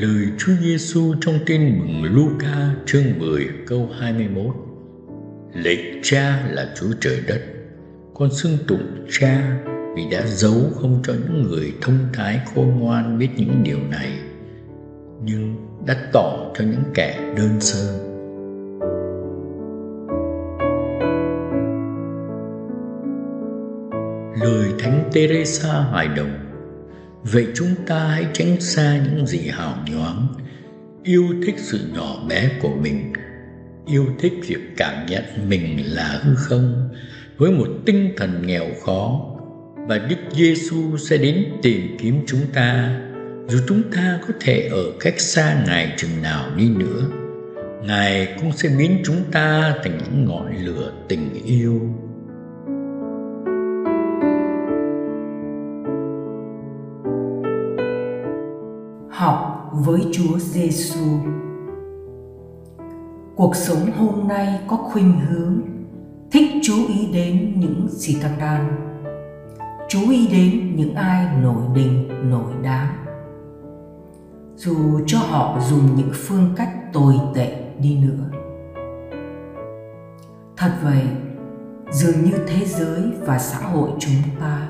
Lời Chúa Giêsu trong tin mừng Luca chương 10 câu 21 Lạy cha là Chúa trời đất, Con xưng tụng cha vì đã giấu không cho những người thông thái khôn ngoan biết những điều này, nhưng đã tỏ cho những kẻ đơn sơ. Lời thánh Teresa hài đồng vậy chúng ta hãy tránh xa những gì hào nhoáng. Yêu thích sự nhỏ bé của mình. Yêu thích việc cảm nhận mình là hư không. Với một tinh thần nghèo khó và Đức Giêsu sẽ đến tìm kiếm chúng ta. Dù chúng ta có thể ở cách xa Ngài chừng nào đi nữa, Ngài cũng sẽ biến chúng ta thành những ngọn lửa tình yêu. Với Chúa Giêsu. Cuộc sống hôm nay có khuynh hướng thích chú ý đến những scandal, chú ý đến những ai nổi đình nổi đám. Dù cho họ dùng những phương cách tồi tệ đi nữa. Thật vậy, dường như thế giới và xã hội chúng ta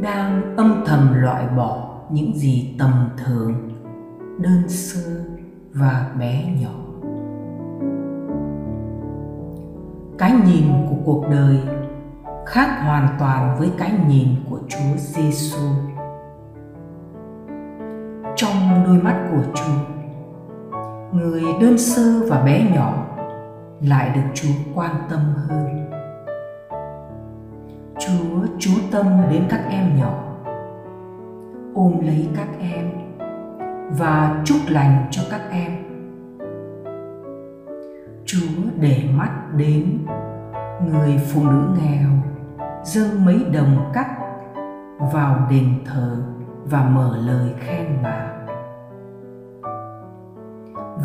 đang âm thầm loại bỏ những gì tầm thường đơn sơ và bé nhỏ cái nhìn của cuộc đời khác hoàn toàn với cái nhìn của Chúa Giêsu. Trong đôi mắt của Chúa, người đơn sơ và bé nhỏ lại được Chúa quan tâm hơn. Chúa chú tâm đến các em nhỏ ôm lấy các em và chúc lành cho các em. Chúa để mắt đến, người phụ nữ nghèo, dâng mấy đồng cắt vào đền thờ và mở lời khen bà.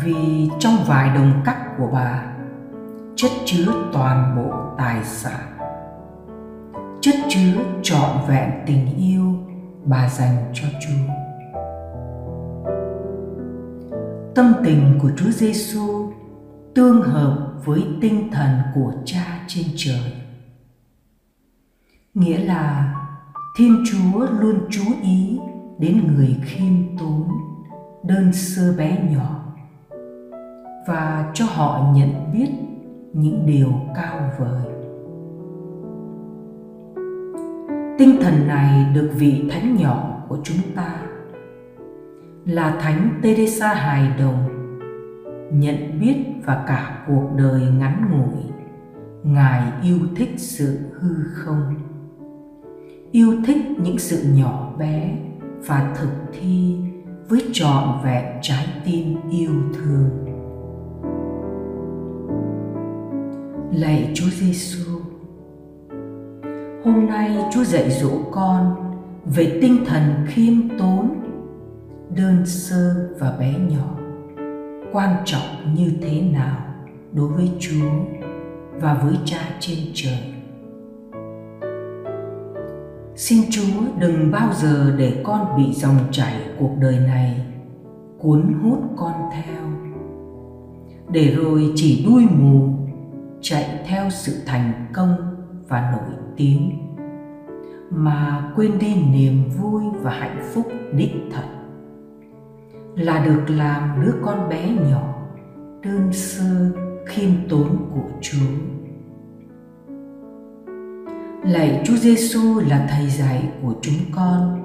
Vì trong vài đồng cắt của bà, chất chứa toàn bộ tài sản. Chất chứa trọn vẹn tình yêu bà dành cho Chúa. Tâm tình của Chúa Giêsu tương hợp với tinh thần của Cha trên trời. Nghĩa là Thiên Chúa luôn chú ý đến người khiêm tốn, đơn sơ bé nhỏ và cho họ nhận biết những điều cao vời. tinh thần này được vị thánh nhỏ của chúng ta là thánh Teresa hài đồng nhận biết và cả cuộc đời ngắn ngủi. Ngài yêu thích sự hư không yêu thích những sự nhỏ bé và thực thi với trọn vẹn trái tim yêu thương. Lạy chúa giêsu Hôm nay Chúa dạy dỗ con về tinh thần khiêm tốn, đơn sơ và bé nhỏ, quan trọng như thế nào đối với Chúa và với Cha trên trời. Xin Chúa đừng bao giờ để con bị dòng chảy cuộc đời này cuốn hút con theo. Để rồi chỉ đuôi mù chạy theo sự thành công và nổi tiếng. Mà quên đi niềm vui và hạnh phúc đích thật là được làm đứa con bé nhỏ đơn sơ khiêm tốn của Chúa. Lạy Chúa Giêsu là thầy dạy của chúng con.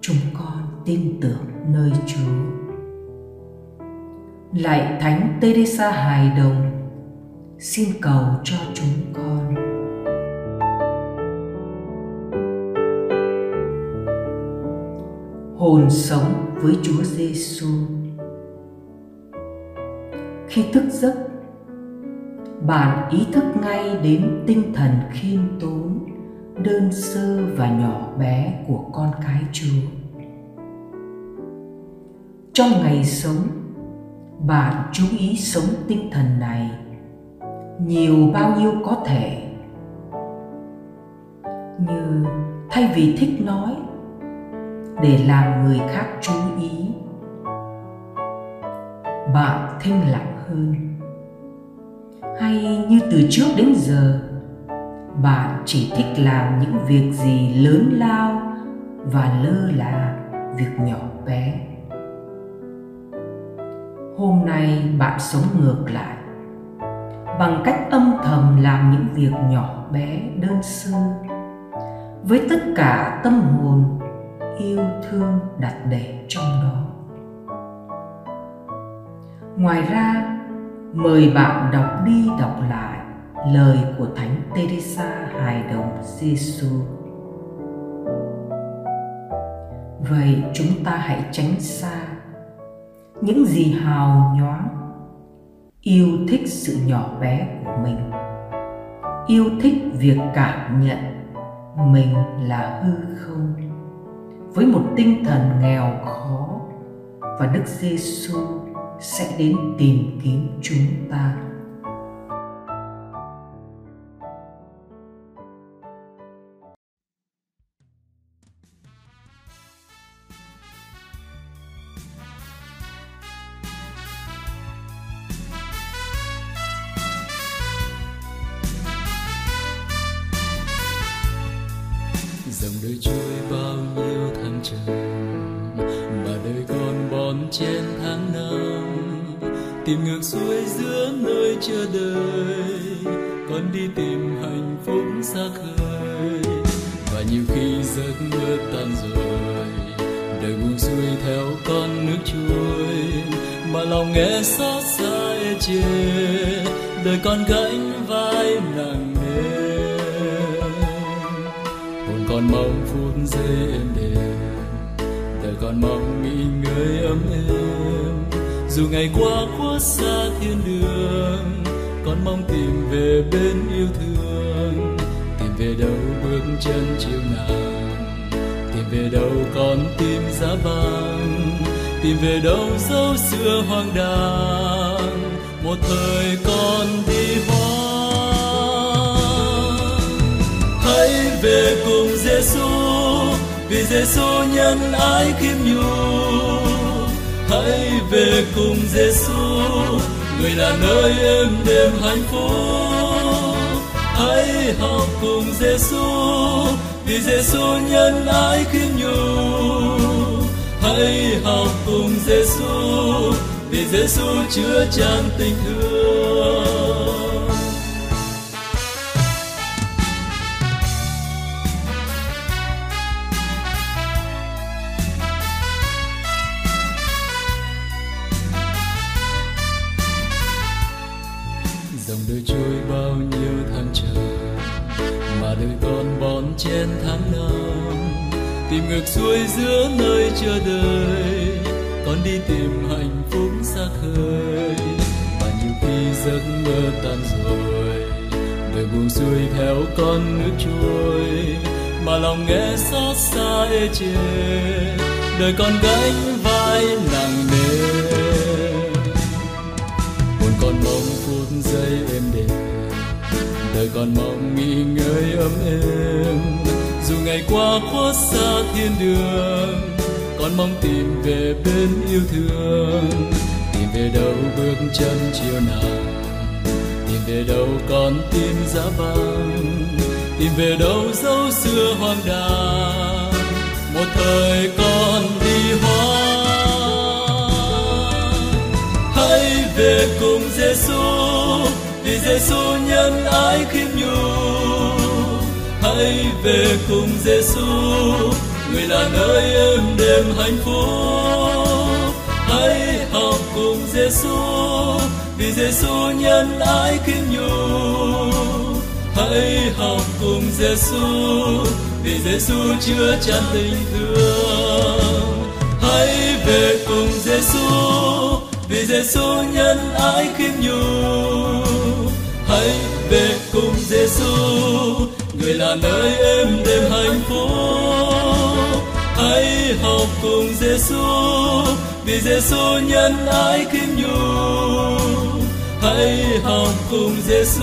Chúng con tin tưởng nơi Chúa. Lạy Thánh Teresa hài đồng, xin cầu cho chúng con. hồn sống với Chúa Giêsu. Khi thức giấc, bạn ý thức ngay đến tinh thần khiêm tốn, đơn sơ và nhỏ bé của con cái Chúa. Trong ngày sống, bạn chú ý sống tinh thần này nhiều bao nhiêu có thể như thay vì thích nói để làm người khác chú ý. Bạn thinh lặng hơn. Hay như từ trước đến giờ, bạn chỉ thích làm những việc gì lớn lao và lơ là việc nhỏ bé. Hôm nay bạn sống ngược lại, bằng cách âm thầm làm những việc nhỏ bé, đơn sơ. Với tất cả tâm hồn yêu thương đặt để trong đó. Ngoài ra, mời bạn đọc đi đọc lại lời của thánh teresa hài đồng giêsu vậy chúng ta hãy tránh xa những gì hào nhoáng, yêu thích sự nhỏ bé của mình, yêu thích việc cảm nhận mình là hư không với một tinh thần nghèo khó, và Đức Giêsu sẽ đến tìm kiếm chúng ta. Trên tháng năm. Tìm ngược xuôi giữa nơi chờ đợi con đi tìm hạnh phúc xa khơi. Và nhiều khi giấc mơ tan rồi, đời buông xuôi theo con nước trôi mà lòng nghe xót xa e chê đời con gánh vai nặng nề. Hồn còn mong phút giây êm đềm còn mong nghĩ người ấm êm dù ngày qua khuất xa thiên đường con mong tìm về bên yêu thương. Tìm về đâu bước chân chiều nàng tìm về đâu con tim giá băng tìm về đâu dấu xưa hoang đàng, một thời con đi Giêsu nhân ái khiêm nhu hãy về cùng Giêsu người là nơi êm đềm hạnh phúc. Hãy học cùng Giêsu vì Giêsu nhân ái khiêm nhu hãy học cùng Giêsu vì Giêsu chứa tràn tình thương. Dòng đời trôi bao nhiêu tháng trời, mà đời con bón chen tháng năm tìm ngược xuôi giữa nơi chờ đợi, con đi tìm hạnh phúc xa khơi. Và nhiều khi giấc mơ tan rồi, đời buông xuôi theo con nước trôi. Mà lòng nghe xót xa ê chề, đời con gánh vai nặng nề. Còn mong phút giây êm đềm. Đời còn mong nghỉ ngơi ấm êm. Dù ngày qua khuất xa thiên đường con mong tìm về bên yêu thương. Tìm về đâu bước chân chiều nào, tìm về đâu con tim giá băng tìm về đâu dấu xưa hoang đàng, một thời con đi hoang hãy về cùng Giêsu vì Giêsu nhân ái khiêm nhu hãy về cùng Giêsu người là nơi êm đềm hạnh phúc. Hãy học cùng Giêsu vì Giêsu nhân ái khiêm nhu hãy học cùng Giêsu vì Giêsu chứa chan tình thương. Hãy về cùng Giêsu vì Giêsu nhân ái khiêm nhường hãy về cùng Giêsu người là nơi êm đêm hạnh phúc. Hãy học cùng Giêsu vì Giêsu nhân ái khiêm nhu. Hãy học cùng Giêsu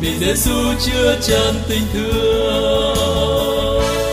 vì Giêsu chưa tràn tình thương.